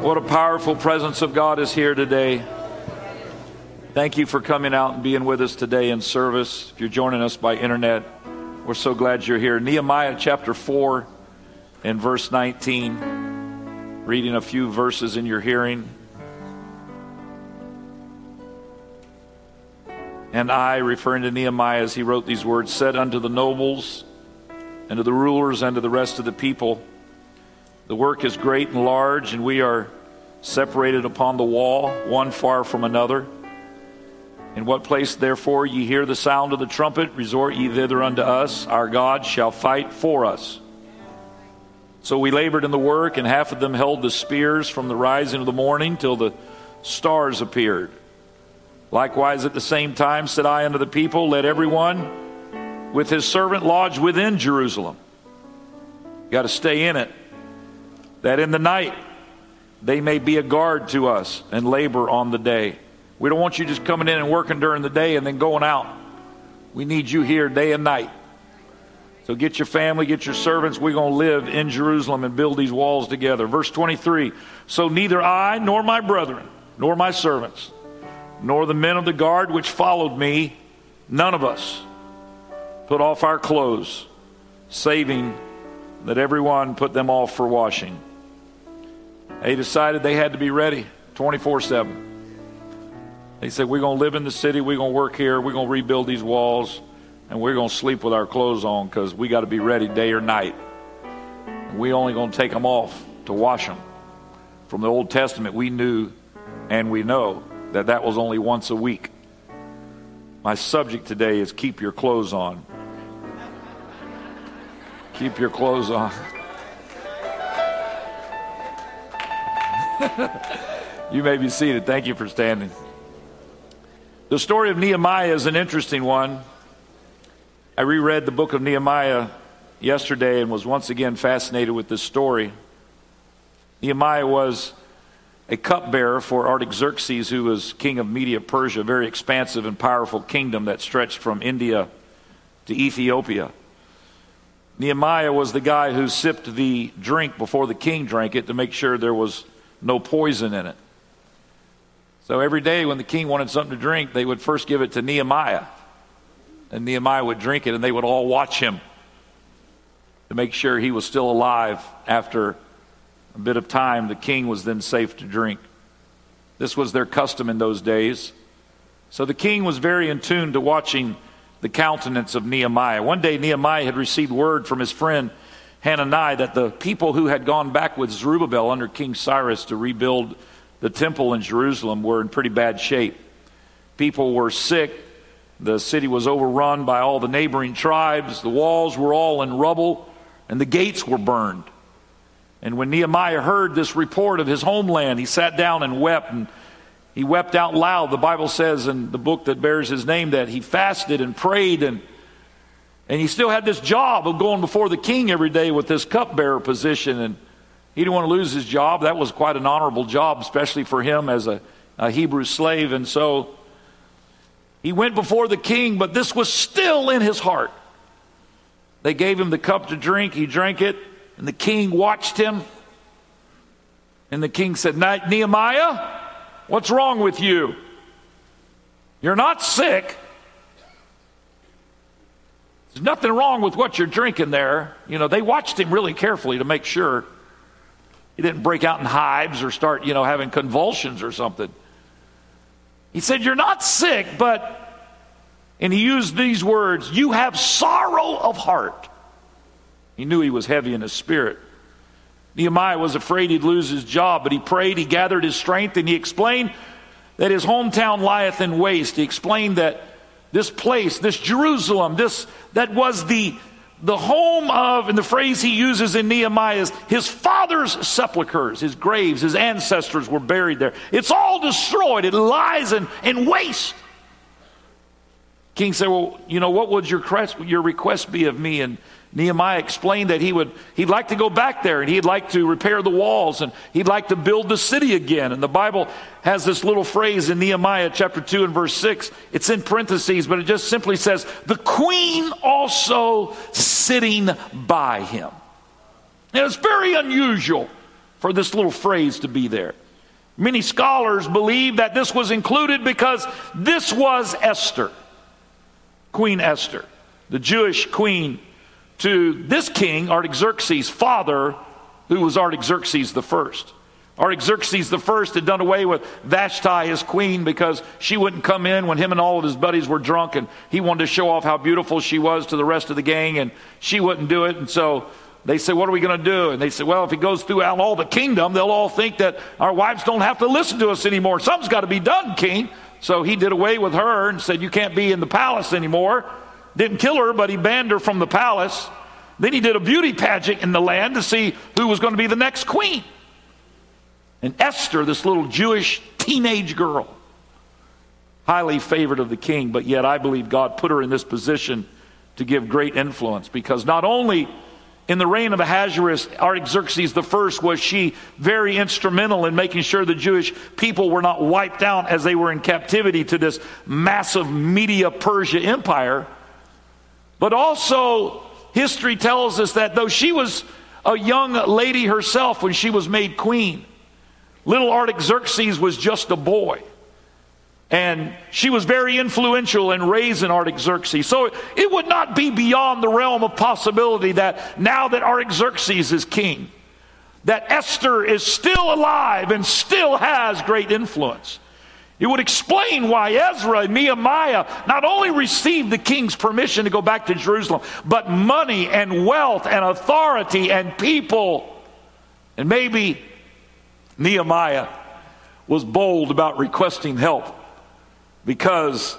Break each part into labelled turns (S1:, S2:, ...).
S1: What a powerful presence of God is here today. Thank you for coming out and being with us today in service. If you're joining us by internet, we're so glad you're here. Nehemiah chapter 4 and verse 19. Reading a few verses in your hearing. And I, referring to Nehemiah as he wrote these words, said unto the nobles and to the rulers and to the rest of the people, The work is great and large, and we are separated upon the wall, one far from another. In what place, therefore, ye hear the sound of the trumpet, resort ye thither unto us. Our God shall fight for us. So we labored in the work, and half of them held the spears from the rising of the morning till the stars appeared. Likewise, at the same time, said I unto the people, Let everyone with his servant lodge within Jerusalem. You got to stay in it. That in the night they may be a guard to us and labor on the day. We don't want you just coming in and working during the day and then going out. We need you here day and night. So get your family, get your servants. We're going to live in Jerusalem and build these walls together. Verse 23 So neither I nor my brethren, nor my servants, nor the men of the guard which followed me, none of us put off our clothes, saving that everyone put them off for washing. They decided they had to be ready 24 7. They said, We're going to live in the city, we're going to work here, we're going to rebuild these walls, and we're going to sleep with our clothes on because we got to be ready day or night. We only going to take them off to wash them. From the Old Testament, we knew and we know that that was only once a week. My subject today is keep your clothes on. Keep your clothes on. you may be seated. Thank you for standing. The story of Nehemiah is an interesting one. I reread the book of Nehemiah yesterday and was once again fascinated with this story. Nehemiah was a cupbearer for Artaxerxes, who was king of Media Persia, a very expansive and powerful kingdom that stretched from India to Ethiopia. Nehemiah was the guy who sipped the drink before the king drank it to make sure there was no poison in it. So every day when the king wanted something to drink, they would first give it to Nehemiah. And Nehemiah would drink it, and they would all watch him to make sure he was still alive after a bit of time, the king was then safe to drink. This was their custom in those days. So the king was very in tune to watching the countenance of Nehemiah. One day, Nehemiah had received word from his friend Hananiah that the people who had gone back with Zerubbabel under King Cyrus to rebuild the temple in Jerusalem were in pretty bad shape. People were sick. The city was overrun by all the neighboring tribes. The walls were all in rubble, and the gates were burned. And when Nehemiah heard this report of his homeland, he sat down and wept. And he wept out loud. The Bible says in the book that bears his name that he fasted and prayed and and he still had this job of going before the king every day with this cupbearer position. And he didn't want to lose his job. That was quite an honorable job, especially for him as a, a Hebrew slave. And so he went before the king, but this was still in his heart. They gave him the cup to drink. He drank it. And the king watched him. And the king said, Nehemiah, what's wrong with you? You're not sick. There's nothing wrong with what you're drinking there. You know, they watched him really carefully to make sure he didn't break out in hives or start, you know, having convulsions or something. He said, You're not sick, but, and he used these words, you have sorrow of heart. He knew he was heavy in his spirit. Nehemiah was afraid he'd lose his job, but he prayed, he gathered his strength, and he explained that his hometown lieth in waste. He explained that this place, this Jerusalem, this that was the the home of, and the phrase he uses in Nehemiah is his father's sepulchres, his graves, his ancestors were buried there. It's all destroyed. It lies in, in waste. King said, Well, you know, what would your your request be of me? And Nehemiah explained that he would he'd like to go back there and he'd like to repair the walls and he'd like to build the city again. And the Bible has this little phrase in Nehemiah chapter 2 and verse 6. It's in parentheses, but it just simply says, the queen also sitting by him. And it's very unusual for this little phrase to be there. Many scholars believe that this was included because this was Esther, Queen Esther, the Jewish queen to this king, Artaxerxes' father, who was Artaxerxes the first. Artaxerxes the first had done away with Vashti, his queen, because she wouldn't come in when him and all of his buddies were drunk, and he wanted to show off how beautiful she was to the rest of the gang, and she wouldn't do it. And so they said, What are we going to do? And they said, Well, if he goes throughout all the kingdom, they'll all think that our wives don't have to listen to us anymore. Something's got to be done, king. So he did away with her and said, You can't be in the palace anymore. Didn't kill her, but he banned her from the palace. Then he did a beauty pageant in the land to see who was going to be the next queen. And Esther, this little Jewish teenage girl, highly favored of the king, but yet I believe God put her in this position to give great influence because not only in the reign of Ahasuerus, Artaxerxes I, was she very instrumental in making sure the Jewish people were not wiped out as they were in captivity to this massive Media Persia empire. But also, history tells us that though she was a young lady herself when she was made queen, Little Artaxerxes was just a boy. And she was very influential in raising Artaxerxes. So it would not be beyond the realm of possibility that now that Artaxerxes is king, that Esther is still alive and still has great influence. It would explain why Ezra and Nehemiah not only received the king's permission to go back to Jerusalem, but money and wealth and authority and people. And maybe Nehemiah was bold about requesting help because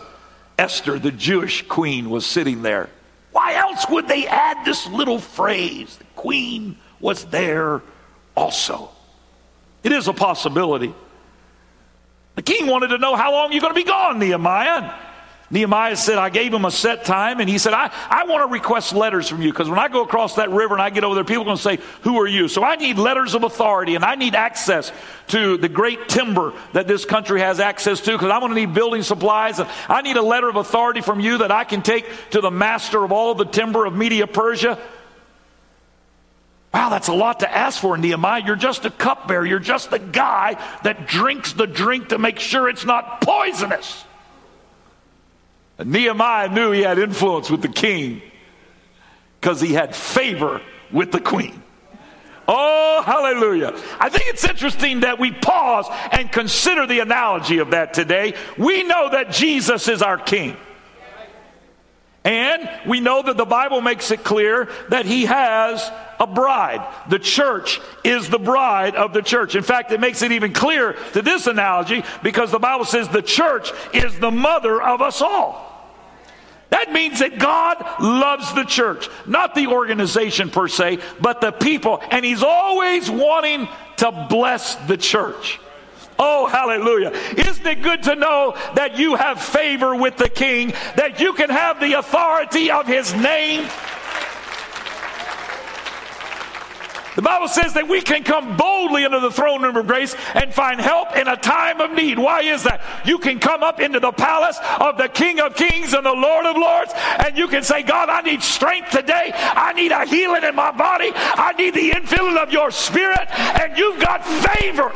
S1: Esther, the Jewish queen, was sitting there. Why else would they add this little phrase? The queen was there also. It is a possibility. The king wanted to know how long you're going to be gone, Nehemiah. Nehemiah said, I gave him a set time, and he said, I, I want to request letters from you because when I go across that river and I get over there, people are going to say, Who are you? So I need letters of authority and I need access to the great timber that this country has access to because I'm going to need building supplies. And I need a letter of authority from you that I can take to the master of all the timber of Media Persia. Wow, that's a lot to ask for, Nehemiah. You're just a cupbearer. You're just the guy that drinks the drink to make sure it's not poisonous. Nehemiah knew he had influence with the king because he had favor with the queen. Oh, hallelujah. I think it's interesting that we pause and consider the analogy of that today. We know that Jesus is our king. And we know that the Bible makes it clear that he has a bride. The church is the bride of the church. In fact, it makes it even clearer to this analogy because the Bible says the church is the mother of us all. That means that God loves the church, not the organization per se, but the people. And He's always wanting to bless the church. Oh, hallelujah. Isn't it good to know that you have favor with the King, that you can have the authority of His name? The Bible says that we can come boldly into the throne room of grace and find help in a time of need. Why is that? You can come up into the palace of the King of Kings and the Lord of Lords, and you can say, God, I need strength today. I need a healing in my body. I need the infilling of your spirit, and you've got favor.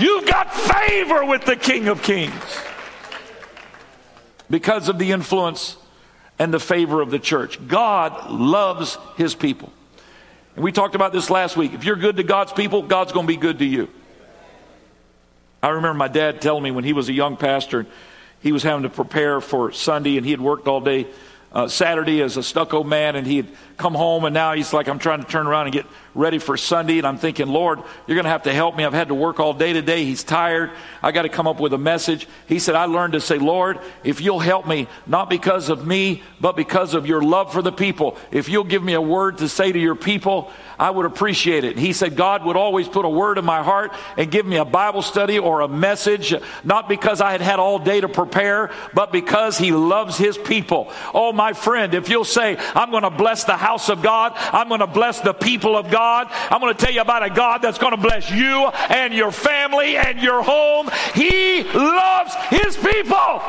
S1: You've got favor with the King of Kings because of the influence and the favor of the church. God loves his people. And we talked about this last week. If you're good to God's people, God's going to be good to you. I remember my dad telling me when he was a young pastor, he was having to prepare for Sunday and he had worked all day uh, Saturday as a stucco man, and he had come home, and now he's like, I'm trying to turn around and get ready for Sunday. And I'm thinking, Lord, you're going to have to help me. I've had to work all day today. He's tired. I got to come up with a message. He said, I learned to say, Lord, if you'll help me, not because of me, but because of your love for the people, if you'll give me a word to say to your people, I would appreciate it. He said, God would always put a word in my heart and give me a Bible study or a message, not because I had had all day to prepare, but because He loves His people. Oh, my friend, if you'll say, I'm going to bless the house of God, I'm going to bless the people of God, I'm going to tell you about a God that's going to bless you and your family and your home. He loves His people.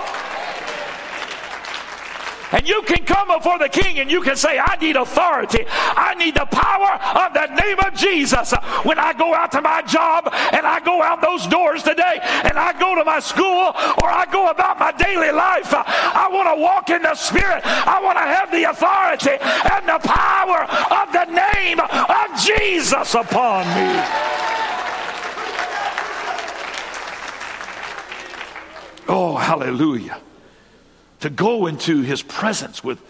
S1: And you can come before the king and you can say, I need authority. I need the power of the name of Jesus. When I go out to my job and I go out those doors today and I go to my school or I go about my daily life, I want to walk in the Spirit. I want to have the authority and the power of the name of Jesus upon me. Oh, hallelujah. To go into his presence with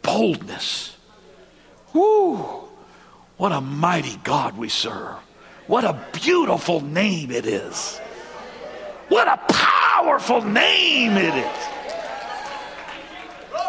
S1: boldness. Whoo! What a mighty God we serve. What a beautiful name it is. What a powerful name it is.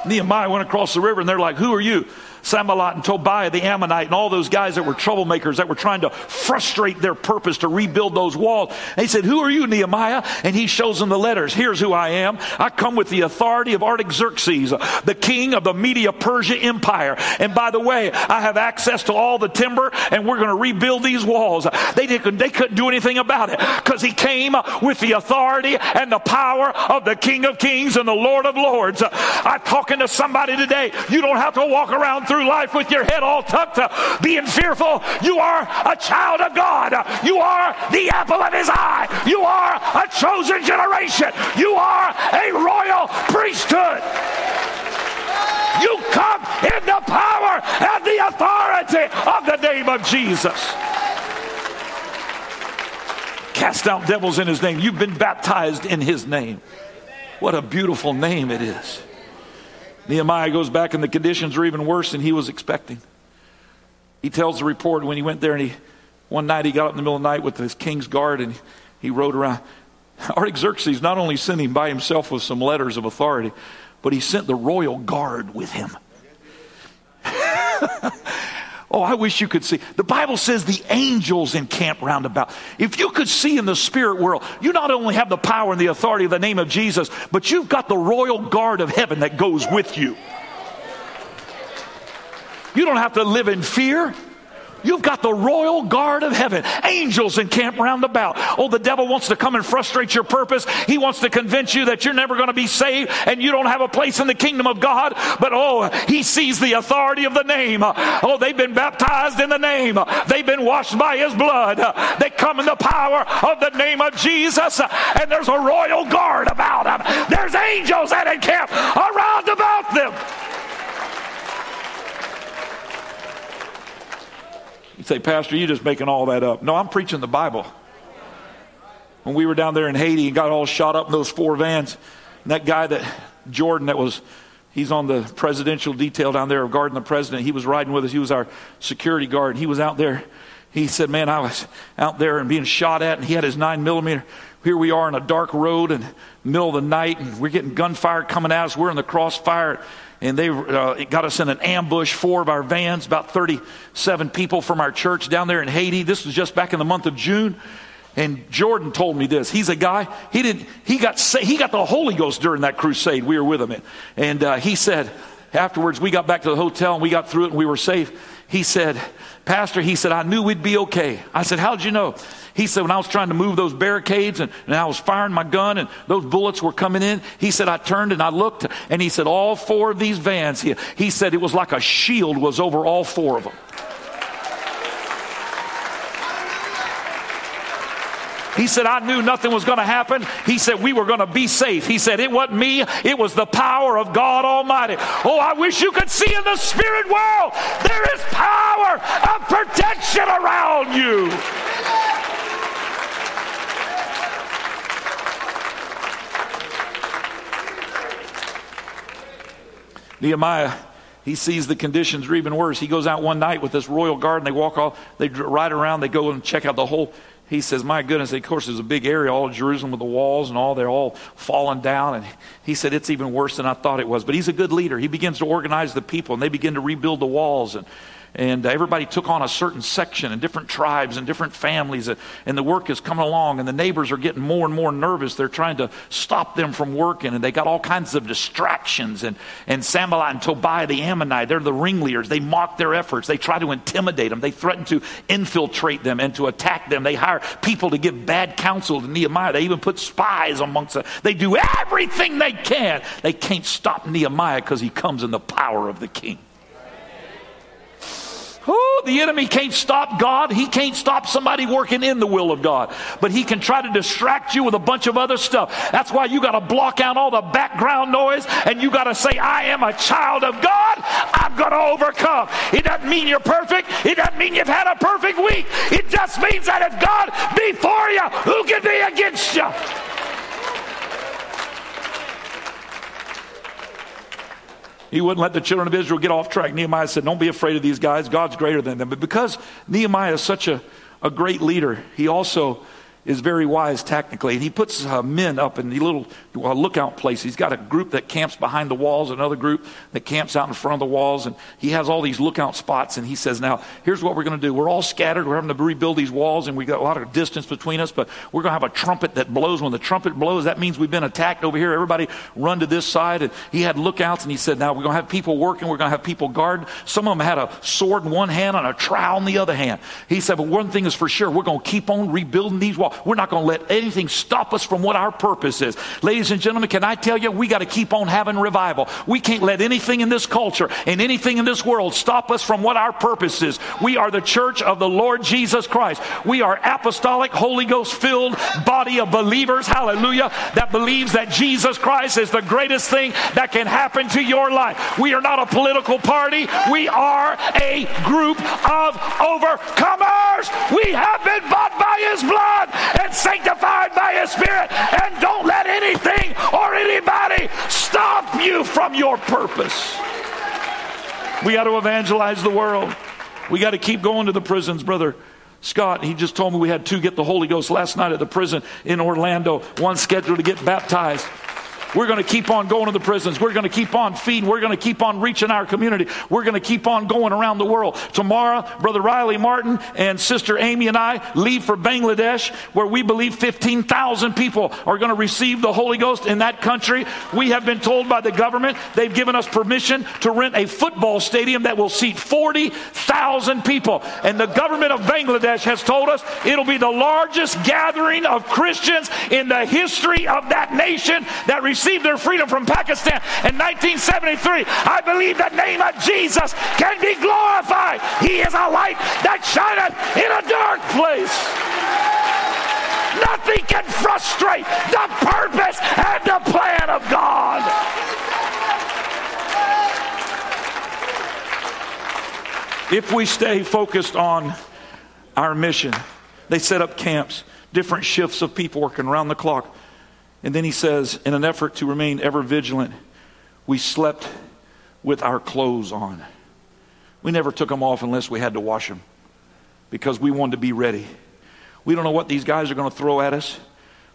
S1: Nehemiah went across the river and they're like, Who are you? Sanballat and Tobiah the Ammonite and all those guys that were troublemakers that were trying to frustrate their purpose to rebuild those walls. And he said, Who are you, Nehemiah? And he shows them the letters. Here's who I am. I come with the authority of Artaxerxes, the king of the Media Persia Empire. And by the way, I have access to all the timber and we're going to rebuild these walls. They, didn't, they couldn't do anything about it because he came with the authority and the power of the King of Kings and the Lord of Lords. I'm talking to somebody today. You don't have to walk around through life with your head all tucked, being fearful. You are a child of God. You are the apple of his eye. You are a chosen generation. You are a royal priesthood. You come in the power and the authority of the name of Jesus. Cast out devils in his name. You've been baptized in his name. What a beautiful name it is. Nehemiah goes back and the conditions are even worse than he was expecting. He tells the report when he went there and he, one night he got up in the middle of the night with his king's guard and he rode around. Artaxerxes not only sent him by himself with some letters of authority, but he sent the royal guard with him. Oh, I wish you could see. The Bible says the angels encamp round about. If you could see in the spirit world, you not only have the power and the authority of the name of Jesus, but you've got the royal guard of heaven that goes with you. You don't have to live in fear. You've got the royal guard of heaven, angels encamp round about. Oh, the devil wants to come and frustrate your purpose. He wants to convince you that you're never going to be saved and you don't have a place in the kingdom of God. But oh, he sees the authority of the name. Oh, they've been baptized in the name. They've been washed by his blood. They come in the power of the name of Jesus. And there's a royal guard about them. There's angels that encamp around about them. Say, Pastor, you're just making all that up. No, I'm preaching the Bible. When we were down there in Haiti and got all shot up in those four vans, and that guy that, Jordan, that was, he's on the presidential detail down there of guarding the president. He was riding with us. He was our security guard. He was out there. He said, Man, I was out there and being shot at, and he had his nine millimeter. Here we are in a dark road in the middle of the night, and we're getting gunfire coming at us. We're in the crossfire and they uh, got us in an ambush. Four of our vans, about 37 people from our church down there in Haiti. This was just back in the month of June. And Jordan told me this. He's a guy. He didn't. He got he got the Holy Ghost during that crusade. We were with him, and uh, he said afterwards we got back to the hotel and we got through it and we were safe. He said, Pastor, he said I knew we'd be okay. I said, How'd you know? He said, when I was trying to move those barricades and, and I was firing my gun and those bullets were coming in, he said, I turned and I looked and he said, all four of these vans, he, he said it was like a shield was over all four of them. He said, I knew nothing was going to happen. He said, we were going to be safe. He said, it wasn't me, it was the power of God Almighty. Oh, I wish you could see in the spirit world there is power of protection around you. Nehemiah, he sees the conditions are even worse. He goes out one night with this royal guard and they walk all, they ride around, they go and check out the whole. He says, My goodness, of course, there's a big area, all of Jerusalem with the walls and all, they're all falling down. And he said, It's even worse than I thought it was. But he's a good leader. He begins to organize the people and they begin to rebuild the walls. And and everybody took on a certain section and different tribes and different families, uh, and the work is coming along, and the neighbors are getting more and more nervous. They're trying to stop them from working, and they got all kinds of distractions. And, and Sanballat and Tobiah the Ammonite, they're the ringleaders. They mock their efforts. They try to intimidate them. They threaten to infiltrate them and to attack them. They hire people to give bad counsel to Nehemiah. They even put spies amongst them. They do everything they can. They can't stop Nehemiah because he comes in the power of the king. Oh, the enemy can't stop God. He can't stop somebody working in the will of God. But he can try to distract you with a bunch of other stuff. That's why you got to block out all the background noise and you got to say, I am a child of God. I'm going to overcome. It doesn't mean you're perfect. It doesn't mean you've had a perfect week. It just means that if God be for you, who can be against you? He wouldn't let the children of Israel get off track. Nehemiah said, Don't be afraid of these guys. God's greater than them. But because Nehemiah is such a, a great leader, he also is very wise technically. And he puts uh, men up in the little uh, lookout place. He's got a group that camps behind the walls, another group that camps out in front of the walls. And he has all these lookout spots. And he says, Now, here's what we're going to do. We're all scattered. We're having to rebuild these walls, and we've got a lot of distance between us. But we're going to have a trumpet that blows. When the trumpet blows, that means we've been attacked over here. Everybody run to this side. And he had lookouts, and he said, Now, we're going to have people working. We're going to have people guard. Some of them had a sword in one hand and a trowel in the other hand. He said, But one thing is for sure, we're going to keep on rebuilding these walls. We're not going to let anything stop us from what our purpose is. Ladies and gentlemen, can I tell you, we got to keep on having revival. We can't let anything in this culture and anything in this world stop us from what our purpose is. We are the church of the Lord Jesus Christ. We are apostolic, Holy Ghost filled body of believers, hallelujah, that believes that Jesus Christ is the greatest thing that can happen to your life. We are not a political party. We are a group of overcomers. We have been bought by his blood and sanctified by His Spirit. And don't let anything or anybody stop you from your purpose. We got to evangelize the world. We got to keep going to the prisons, brother. Scott, he just told me we had two get the Holy Ghost last night at the prison in Orlando, one scheduled to get baptized. We're going to keep on going to the prisons. We're going to keep on feeding. We're going to keep on reaching our community. We're going to keep on going around the world. Tomorrow, Brother Riley Martin and Sister Amy and I leave for Bangladesh, where we believe 15,000 people are going to receive the Holy Ghost in that country. We have been told by the government they've given us permission to rent a football stadium that will seat 40,000 people. And the government of Bangladesh has told us it'll be the largest gathering of Christians in the history of that nation that receives received their freedom from Pakistan in 1973. I believe the name of Jesus can be glorified. He is a light that shineth in a dark place. Nothing can frustrate the purpose and the plan of God. If we stay focused on our mission, they set up camps, different shifts of people working around the clock. And then he says, in an effort to remain ever vigilant, we slept with our clothes on. We never took them off unless we had to wash them because we wanted to be ready. We don't know what these guys are going to throw at us,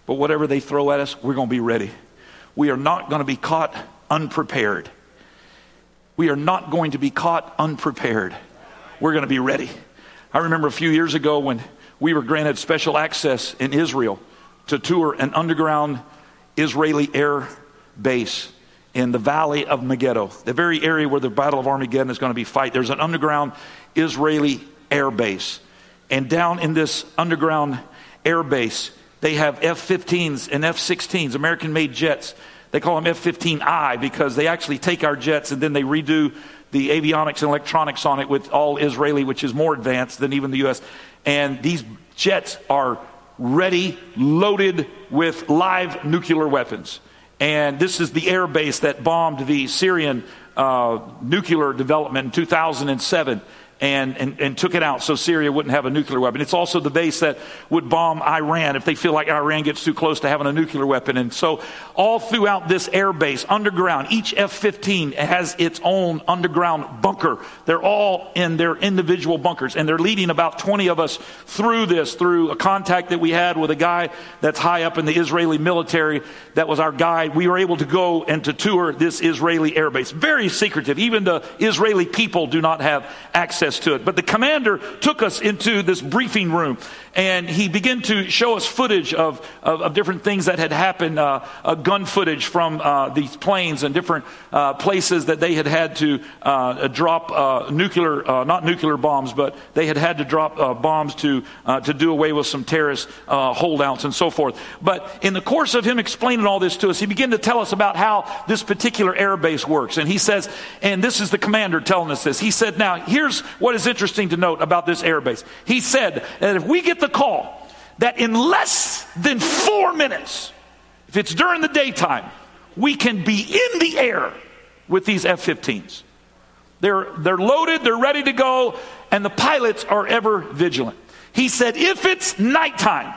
S1: but whatever they throw at us, we're going to be ready. We are not going to be caught unprepared. We are not going to be caught unprepared. We're going to be ready. I remember a few years ago when we were granted special access in Israel to tour an underground Israeli air base in the valley of Megiddo, the very area where the Battle of Armageddon is going to be fought. There's an underground Israeli air base. And down in this underground air base, they have F 15s and F 16s, American made jets. They call them F 15I because they actually take our jets and then they redo the avionics and electronics on it with all Israeli, which is more advanced than even the U.S. And these jets are ready, loaded with live nuclear weapons. And this is the air base that bombed the Syrian uh, nuclear development in 2007 and, and, and took it out so Syria wouldn't have a nuclear weapon. It's also the base that would bomb Iran if they feel like Iran gets too close to having a nuclear weapon. And so, all throughout this air base, underground, each F 15 has its own underground bunker. They're all in their individual bunkers, and they're leading about 20 of us through this, through a contact that we had with a guy that's high up in the Israeli military that was our guide. We were able to go and to tour this Israeli air base. Very secretive. Even the Israeli people do not have access access to it. But the commander took us into this briefing room and he began to show us footage of, of, of different things that had happened, uh, uh, gun footage from uh, these planes and different uh, places that they had had to uh, drop uh, nuclear, not nuclear bombs, but they had had to drop bombs to, to do away with some terrorist holdouts and so forth. But in the course of him explaining all this to us, he began to tell us about how this particular air base works. And he says, and this is the commander telling us this. He said, now here's what is interesting to note about this air base. He said that if we get the call that in less than four minutes, if it's during the daytime, we can be in the air with these F 15s. They're, they're loaded, they're ready to go, and the pilots are ever vigilant. He said, if it's nighttime,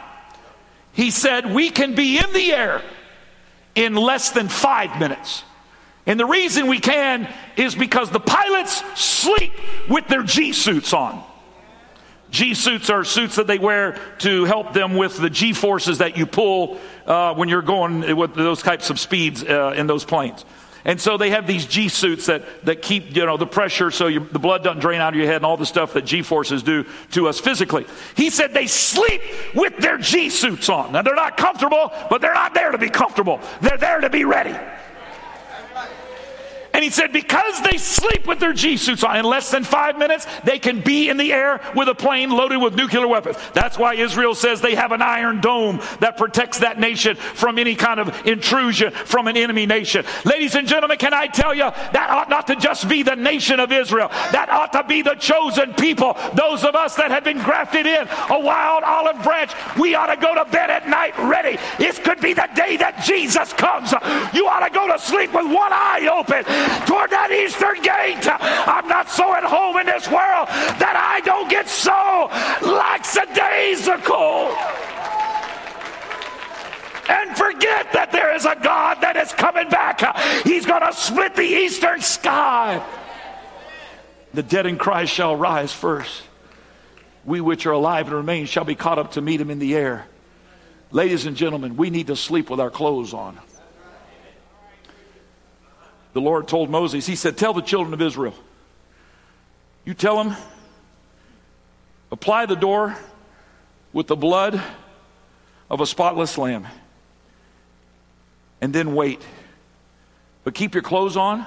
S1: he said, we can be in the air in less than five minutes. And the reason we can is because the pilots sleep with their G suits on. G suits are suits that they wear to help them with the G forces that you pull uh, when you're going with those types of speeds uh, in those planes. And so they have these G suits that, that keep, you know, the pressure so you, the blood doesn't drain out of your head and all the stuff that G forces do to us physically. He said they sleep with their G suits on. Now they're not comfortable, but they're not there to be comfortable. They're there to be ready. And he said, because they sleep with their G suits on, in less than five minutes, they can be in the air with a plane loaded with nuclear weapons. That's why Israel says they have an iron dome that protects that nation from any kind of intrusion from an enemy nation. Ladies and gentlemen, can I tell you, that ought not to just be the nation of Israel. That ought to be the chosen people. Those of us that have been grafted in a wild olive branch. We ought to go to bed at night ready. This could be the day that Jesus comes. You ought to go to sleep with one eye open toward that eastern gate. I'm not so at home in this world that I don't get so lackadaisical and forget that there is a God that is coming back. He's going to split the eastern sky. The dead in Christ shall rise first. We which are alive and remain shall be caught up to meet him in the air. Ladies and gentlemen, we need to sleep with our clothes on the Lord told Moses, He said, Tell the children of Israel, you tell them, apply the door with the blood of a spotless lamb, and then wait. But keep your clothes on,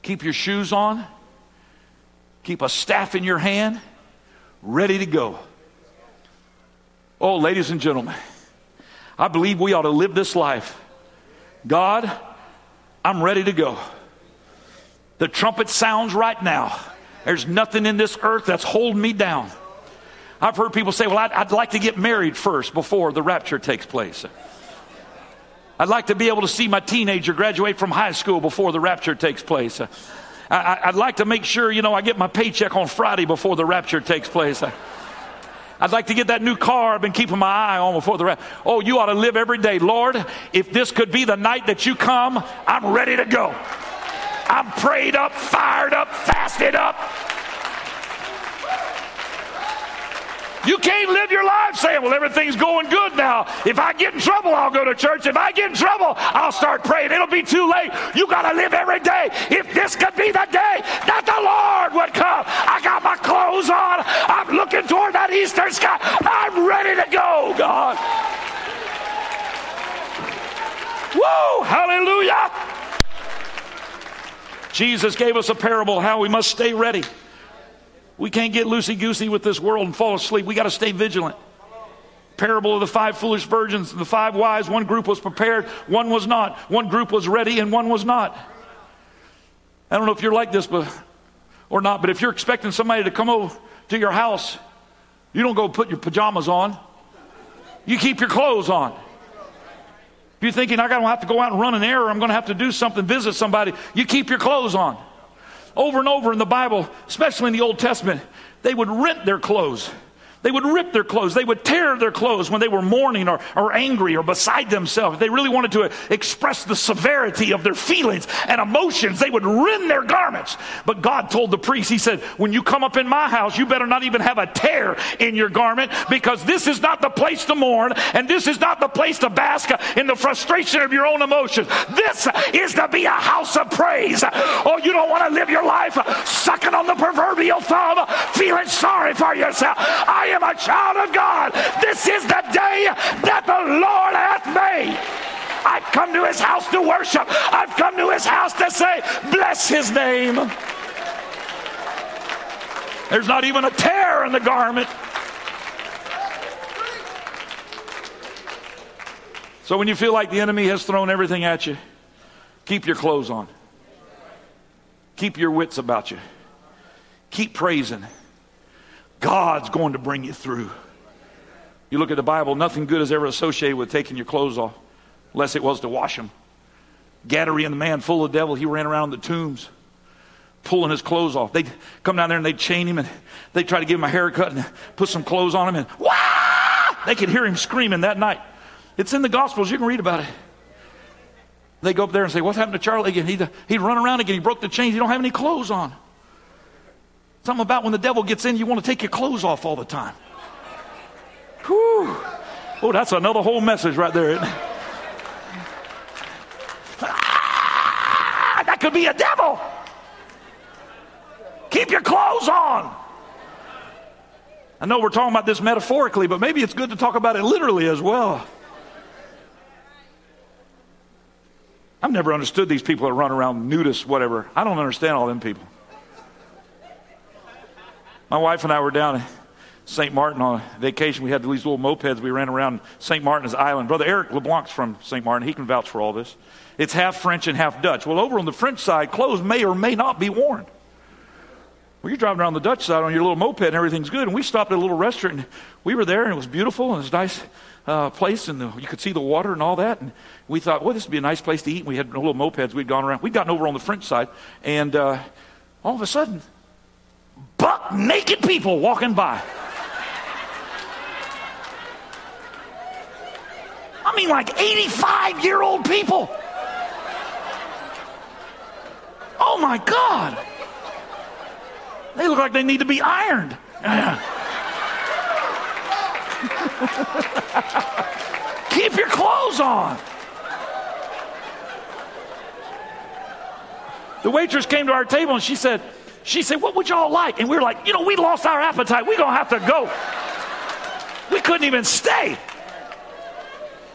S1: keep your shoes on, keep a staff in your hand, ready to go. Oh, ladies and gentlemen, I believe we ought to live this life. God, I'm ready to go. The trumpet sounds right now. There's nothing in this earth that's holding me down. I've heard people say, Well, I'd, I'd, like to get married first before the rapture takes place. I'd like to be able to see my teenager graduate from high school before the rapture takes place. I, would like to make sure, you know, I get my paycheck on Friday before the rapture takes place. I'd like to get that new car I've been keeping my eye on before the rest. Oh, you ought to live every day. Lord, if this could be the night that you come, I'm ready to go. I'm prayed up, fired up, fasted up. You can't live your life saying, well, everything's going good now. If I get in trouble, I'll go to church. If I get in trouble, I'll start praying. It'll be too late. You got to live every day. If this could be the day that the Lord would come, I got my clothes on. I'm looking toward that eastern sky. I'm ready to go, God. Whoa, hallelujah. Jesus gave us a parable how we must stay ready. We can't get loosey goosey with this world and fall asleep. We got to stay vigilant. Parable of the five foolish virgins, and the five wise. One group was prepared, one was not. One group was ready, and one was not. I don't know if you're like this but, or not, but if you're expecting somebody to come over to your house, you don't go put your pajamas on. You keep your clothes on. If you're thinking, I don't have to go out and run an error, I'm to have to do something, visit somebody, you keep your clothes on. Over and over in the Bible, especially in the Old Testament, they would rent their clothes. They would rip their clothes. They would tear their clothes when they were mourning or, or angry or beside themselves. If they really wanted to express the severity of their feelings and emotions, they would rend their garments. But God told the priest, He said, When you come up in my house, you better not even have a tear in your garment because this is not the place to mourn and this is not the place to bask in the frustration of your own emotions. This is to be a house of praise. Oh, you don't want to live your life sucking on the proverbial thumb, feeling sorry for yourself. I am a child of God. This is the day that the Lord hath made. I've come to his house to worship. I've come to his house to say, bless his name. There's not even a tear in the garment. So when you feel like the enemy has thrown everything at you, keep your clothes on. Keep your wits about you. Keep praising. God's going to bring you through. You look at the Bible, nothing good is ever associated with taking your clothes off, unless it was to wash them. Gadarene, the man full of the devil, he ran around the tombs pulling his clothes off. They'd come down there and they'd chain him and they'd try to give him a haircut and put some clothes on him and wah! They could hear him screaming that night. It's in the Gospels. You can read about it. They go up there and say, What happened to Charlie again? He'd, he'd run around again. He broke the chains. He don't have any clothes on. Something about when the devil gets in, you want to take your clothes off all the time. Whew. Oh, that's another whole message right there. Ah, that could be a devil. Keep your clothes on. I know we're talking about this metaphorically, but maybe it's good to talk about it literally as well. I've never understood these people that run around nudists, whatever. I don't understand all them people. My wife and I were down St. Martin on vacation. We had these little mopeds. We ran around St. Martin's Island. Brother Eric LeBlanc's from St. Martin. He can vouch for all this. It's half French and half Dutch. Well, over on the French side, clothes may or may not be worn. Well, you're driving around the Dutch side on your little moped and everything's good. And we stopped at a little restaurant and we were there and it was beautiful and it was a nice uh, place and the, you could see the water and all that. And we thought, well, this would be a nice place to eat. And we had little mopeds. We'd gone around. We'd gotten over on the French side. And uh, all of a sudden, buck naked people walking by. I mean, like 85 year old people. Oh my God. They look like they need to be ironed. Keep your clothes on. The waitress came to our table and she said, she said, what would y'all like? And we were like, you know, we lost our appetite. We're going to have to go. We couldn't even stay.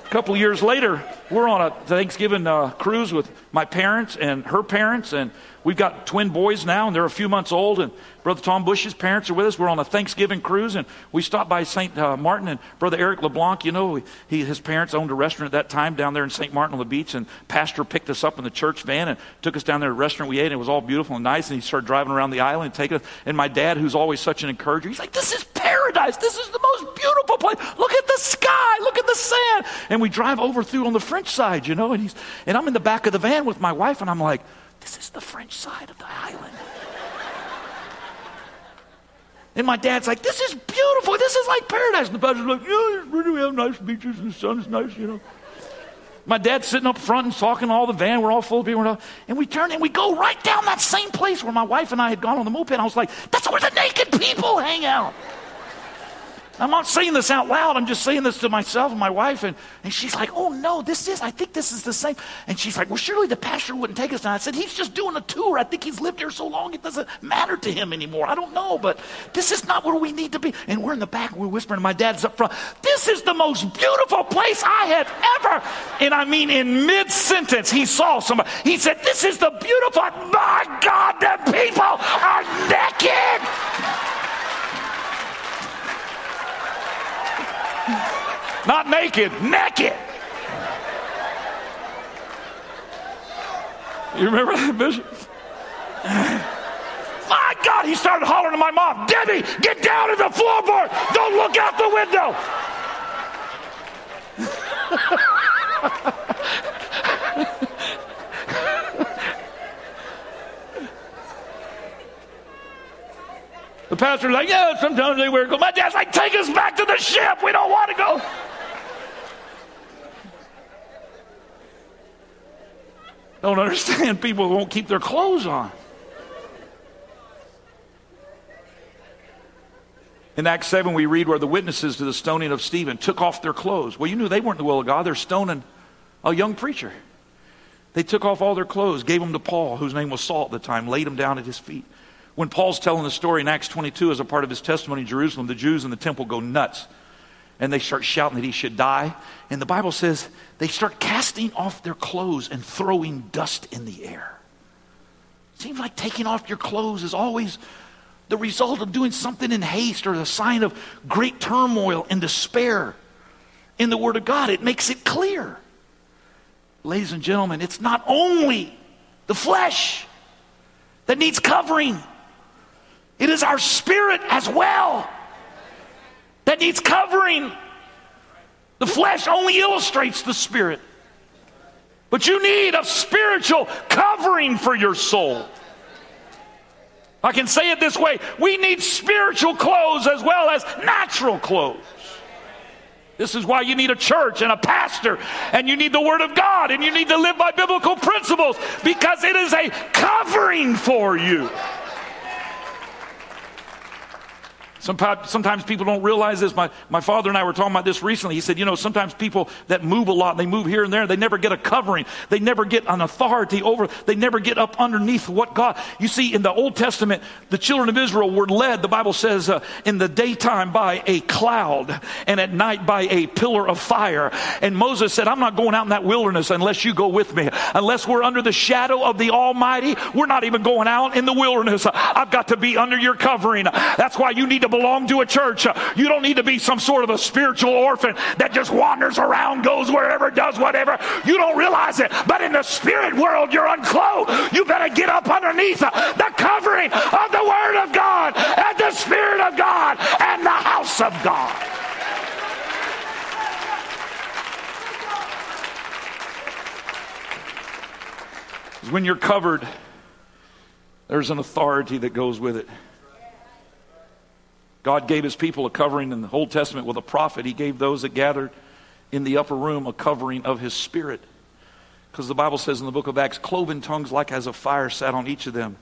S1: A couple years later, we're on a Thanksgiving uh, cruise with my parents and her parents, and we've got twin boys now, and they're a few months old. And Brother Tom Bush's parents are with us. We're on a Thanksgiving cruise, and we stopped by St. Uh, Martin. And Brother Eric LeBlanc, you know, he, his parents owned a restaurant at that time down there in St. Martin on the beach, and Pastor picked us up in the church van and took us down there to a restaurant we ate, and it was all beautiful and nice. And he started driving around the island and taking us. And my dad, who's always such an encourager, he's like, "This is paradise. This is the most beautiful place. Look at the sky. Look at the sand." And we drive over through on the French side, you know, and he's and I'm in the back of the van with my wife, and I'm like, "This is the French side of the island." And my dad's like, this is beautiful. This is like paradise. And the pastor's like, yeah, really, we have nice beaches and the sun's nice, you know. My dad's sitting up front and talking to all the van. We're all full of people. And we turn and we go right down that same place where my wife and I had gone on the moped. I was like, that's where the naked people hang out. I'm not saying this out loud. I'm just saying this to myself and my wife. And, and she's like, oh, no, this is, I think this is the same. And she's like, well, surely the pastor wouldn't take us now. I said, he's just doing a tour. I think he's lived here so long it doesn't matter to him anymore. I don't know, but this is not where we need to be. And we're in the back. We're whispering. My dad's up front. This is the most beautiful place I have ever. And I mean, in mid sentence, he saw somebody. He said, this is the beautiful, my God, the people are naked. Not naked, naked. You remember that, vision? My God, he started hollering to my mom, Debbie, get down to the floorboard. Don't look out the window. The pastor's like, yeah, sometimes they wear clothes. My dad's like, take us back to the ship. We don't want to go. Don't understand people who won't keep their clothes on. In Acts 7, we read where the witnesses to the stoning of Stephen took off their clothes. Well, you knew they weren't the will of God. They're stoning a young preacher. They took off all their clothes, gave them to Paul, whose name was Saul at the time, laid him down at his feet. When Paul's telling the story in Acts 22 as a part of his testimony in Jerusalem, the Jews in the temple go nuts and they start shouting that he should die. And the Bible says they start casting off their clothes and throwing dust in the air. Seems like taking off your clothes is always the result of doing something in haste or a sign of great turmoil and despair. In the Word of God, it makes it clear. Ladies and gentlemen, it's not only the flesh that needs covering, it is our spirit as well that needs covering. The flesh only illustrates the spirit. But you need a spiritual covering for your soul. I can say it this way we need spiritual clothes as well as natural clothes. This is why you need a church and a pastor, and you need the Word of God, and you need to live by biblical principles because it is a covering for you. Sometimes people don't realize this. My, my father and I were talking about this recently. He said, you know, sometimes people that move a lot, they move here and there, they never get a covering. They never get an authority over, they never get up underneath what God. You see, in the Old Testament, the children of Israel were led, the Bible says, uh, in the daytime by a cloud and at night by a pillar of fire. And Moses said, I'm not going out in that wilderness unless you go with me. Unless we're under the shadow of the Almighty, we're not even going out in the wilderness. I've got to be under your covering. That's why you need to belong to a church. You don't need to be some sort of a spiritual orphan that just wanders around, goes wherever, does whatever. You don't realize it. But in the spirit world, you're unclothed. You better get up underneath the covering of the Word of God and the Spirit of God and the house of God. When you're covered, there's an authority that goes with it. God gave his people a covering in the Old Testament with a prophet. He gave those that gathered in the upper room a covering of his spirit. Because the Bible says in the book of Acts, cloven tongues like as a fire sat on each of them.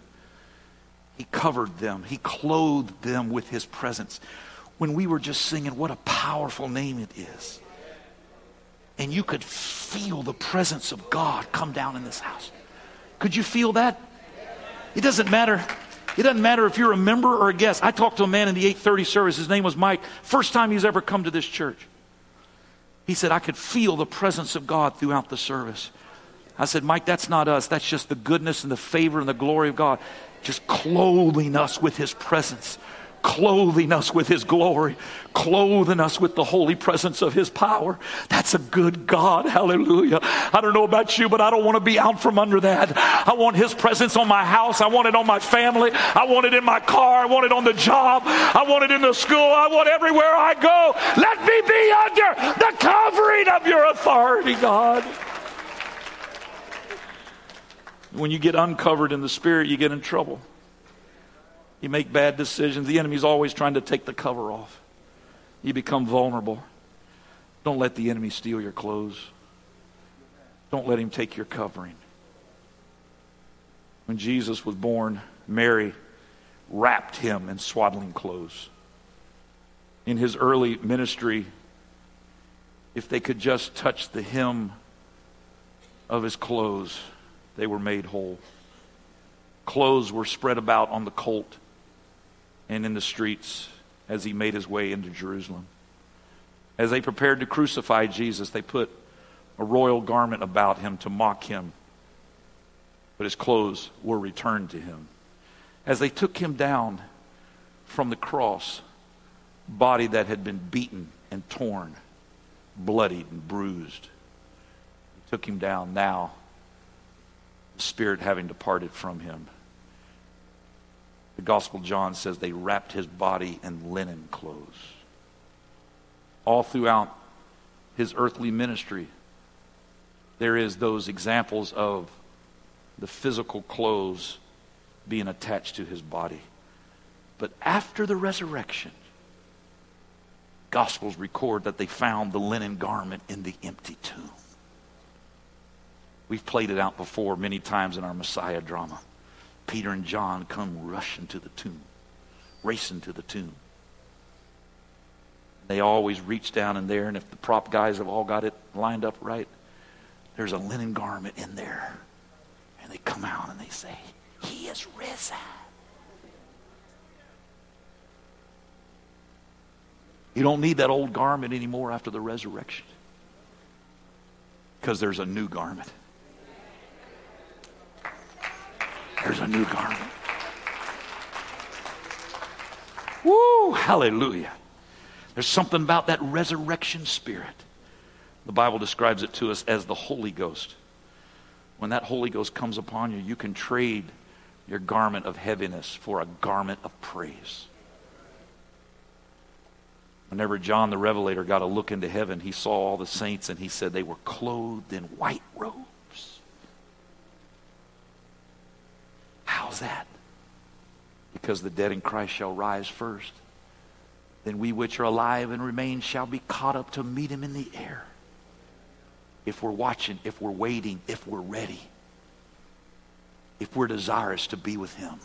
S1: He covered them, he clothed them with his presence. When we were just singing, what a powerful name it is. And you could feel the presence of God come down in this house. Could you feel that? It doesn't matter it doesn't matter if you're a member or a guest. I talked to a man in the 830 service. His name was Mike. First time he's ever come to this church. He said, I could feel the presence of God throughout the service. I said, Mike, that's not us. That's just the goodness and the favor and the glory of God, just clothing us with his presence clothing us with his glory, clothing us with the holy presence of his power. That's a good God. Hallelujah. I don't know about you, but I don't want to be out from under that. I want his presence on my house. I want it on my family. I want it in my car. I want it on the job. I want it in the school. I want everywhere I go. Let me be under the covering of your authority, God. When you get uncovered in the spirit, you get in trouble. You make bad decisions. The enemy's always trying to take the cover off. You become vulnerable. Don't let the enemy steal your clothes. Don't let him take your covering. When Jesus was born, Mary wrapped him in swaddling clothes. In his early ministry, if they could just touch the hem of his clothes, they were made whole. Clothes were spread about on the colt and in the streets as he made his way into Jerusalem. As they prepared to crucify Jesus, they put a royal garment about him to mock him, but his clothes were returned to him. As they took him down from the cross, body that had been beaten and torn, bloodied and bruised, they took him down now, the spirit having departed from him. The Gospel John says they wrapped his body in linen clothes. All throughout his earthly ministry, there is those examples of the physical clothes being attached to his body. But after the resurrection, Gospels record that they found the linen garment in the empty tomb. We've played it out before many times in our Messiah drama. Peter and John come rushing to the tomb, racing to the tomb. They always reach down in there, and if the prop guys have all got it lined up right, there's a linen garment in there. And they come out and they say, He is risen. You don't need that old garment anymore after the resurrection because there's a new garment. There's a new garment. Woo, hallelujah. There's something about that resurrection spirit. The Bible describes it to us as the Holy Ghost. When that Holy Ghost comes upon you, you can trade your garment of heaviness for a garment of praise. Whenever John the Revelator got a look into heaven, he saw all the saints and he said they were clothed in white robes. That? Because the dead in Christ shall rise first. Then we which are alive and remain shall be caught up to meet him in the air. If we're watching, if we're waiting, if we're ready, if we're desirous to be with him,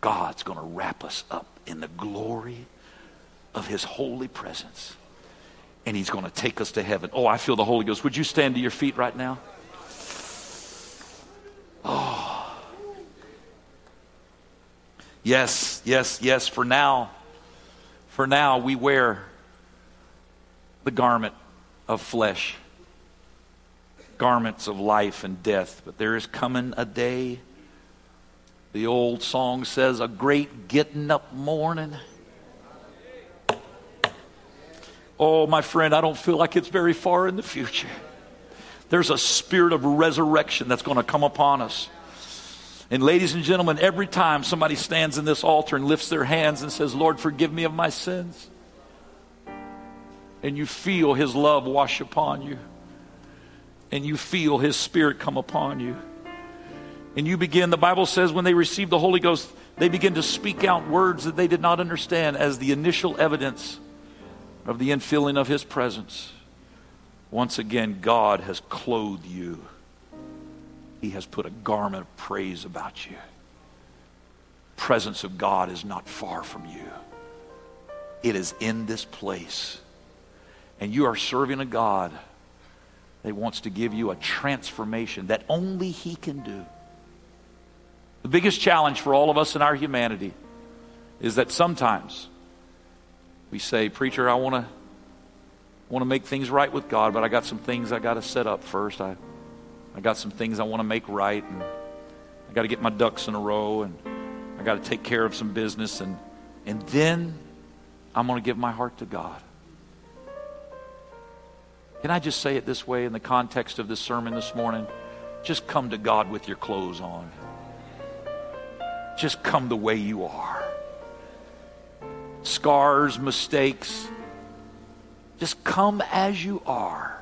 S1: God's going to wrap us up in the glory of his holy presence. And he's going to take us to heaven. Oh, I feel the Holy Ghost. Would you stand to your feet right now? Oh. Yes, yes, yes. For now, for now, we wear the garment of flesh, garments of life and death. But there is coming a day, the old song says, a great getting up morning Oh, my friend, I don't feel like it's very far in the future. There's a spirit of resurrection that's going to come upon us. And, ladies and gentlemen, every time somebody stands in this altar and lifts their hands and says, Lord, forgive me of my sins, and you feel His love wash upon you, and you feel His Spirit come upon you, and you begin, the Bible says, when they receive the Holy Ghost, they begin to speak out words that they did not understand as the initial evidence of the infilling of His presence. Once again, God has clothed you. He has put a garment of praise about you. Presence of God is not far from you. It is in this place. And you are serving a God that wants to give you a transformation that only He can do. The biggest challenge for all of us in our humanity is that sometimes we say, Preacher, I want to want to make things right with God, but I got some things I got to set up first. I, I got some things I want to make right, and I got to get my ducks in a row, and I got to take care of some business, and, and then I'm going to give my heart to God. Can I just say it this way in the context of this sermon this morning? Just come to God with your clothes on. Just come the way you are scars, mistakes. Just come as you are.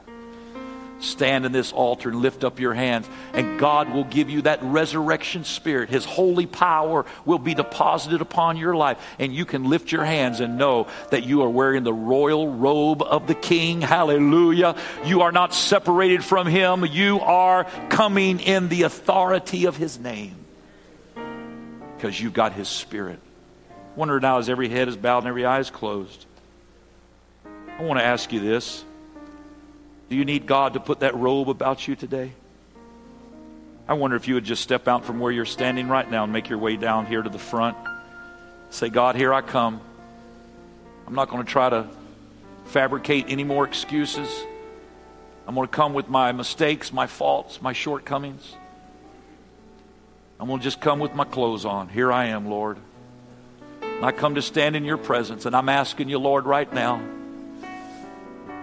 S1: Stand in this altar and lift up your hands, and God will give you that resurrection spirit. His holy power will be deposited upon your life, and you can lift your hands and know that you are wearing the royal robe of the King. Hallelujah. You are not separated from Him, you are coming in the authority of His name because you've got His Spirit wonder now as every head is bowed and every eye is closed. I want to ask you this. Do you need God to put that robe about you today? I wonder if you would just step out from where you're standing right now and make your way down here to the front. Say, God, here I come. I'm not going to try to fabricate any more excuses. I'm going to come with my mistakes, my faults, my shortcomings. I'm going to just come with my clothes on. Here I am, Lord. I come to stand in your presence, and I'm asking you, Lord, right now,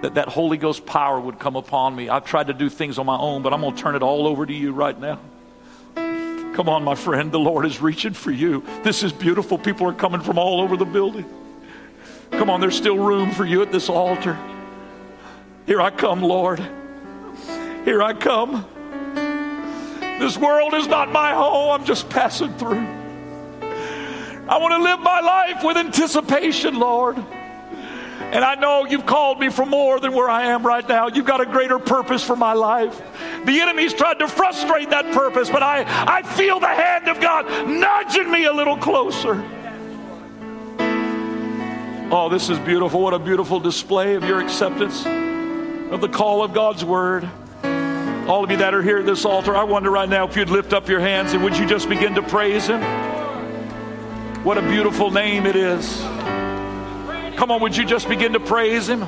S1: that that Holy Ghost power would come upon me. I've tried to do things on my own, but I'm going to turn it all over to you right now. Come on, my friend, the Lord is reaching for you. This is beautiful. People are coming from all over the building. Come on, there's still room for you at this altar. Here I come, Lord. Here I come. This world is not my home, I'm just passing through. I want to live my life with anticipation, Lord. And I know you've called me for more than where I am right now. You've got a greater purpose for my life. The enemy's tried to frustrate that purpose, but I, I feel the hand of God nudging me a little closer. Oh, this is beautiful. What a beautiful display of your acceptance of the call of God's word. All of you that are here at this altar, I wonder right now if you'd lift up your hands and would you just begin to praise Him? What a beautiful name it is. Come on, would you just begin to praise Him?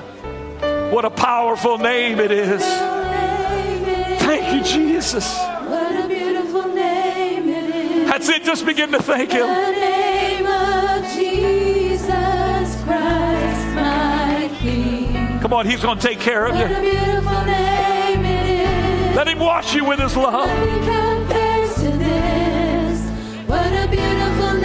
S1: What a powerful name it is. Thank you, Jesus.
S2: What a beautiful name it is.
S1: That's it. Just begin to thank Him.
S2: The name of Jesus Christ, my King.
S1: Come on, He's going to take care of
S2: What
S1: you.
S2: a beautiful name it is.
S1: Let Him wash you with His love.
S2: Nothing compares to this. What a beautiful name